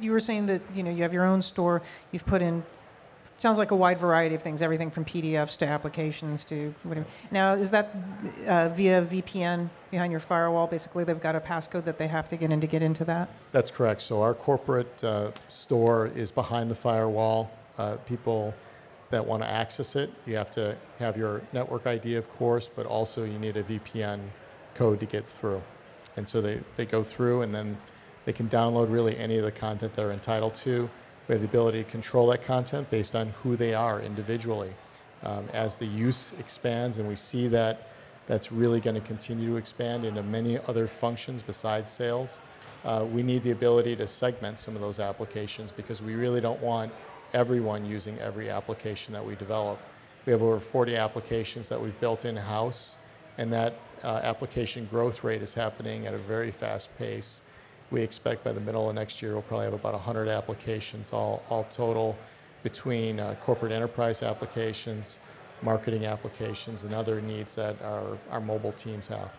you were saying that, you know, you have your own store, you've put in, sounds like a wide variety of things, everything from PDFs to applications to whatever. Now, is that uh, via VPN behind your firewall? Basically, they've got a passcode that they have to get in to get into that? That's correct. So our corporate uh, store is behind the firewall. Uh, people that want to access it, you have to have your network ID, of course, but also you need a VPN code to get through. And so they, they go through and then they can download really any of the content they're entitled to. We have the ability to control that content based on who they are individually. Um, as the use expands and we see that that's really going to continue to expand into many other functions besides sales, uh, we need the ability to segment some of those applications because we really don't want everyone using every application that we develop. We have over 40 applications that we've built in house, and that uh, application growth rate is happening at a very fast pace. We expect by the middle of next year we'll probably have about 100 applications, all, all total, between uh, corporate enterprise applications, marketing applications, and other needs that our, our mobile teams have.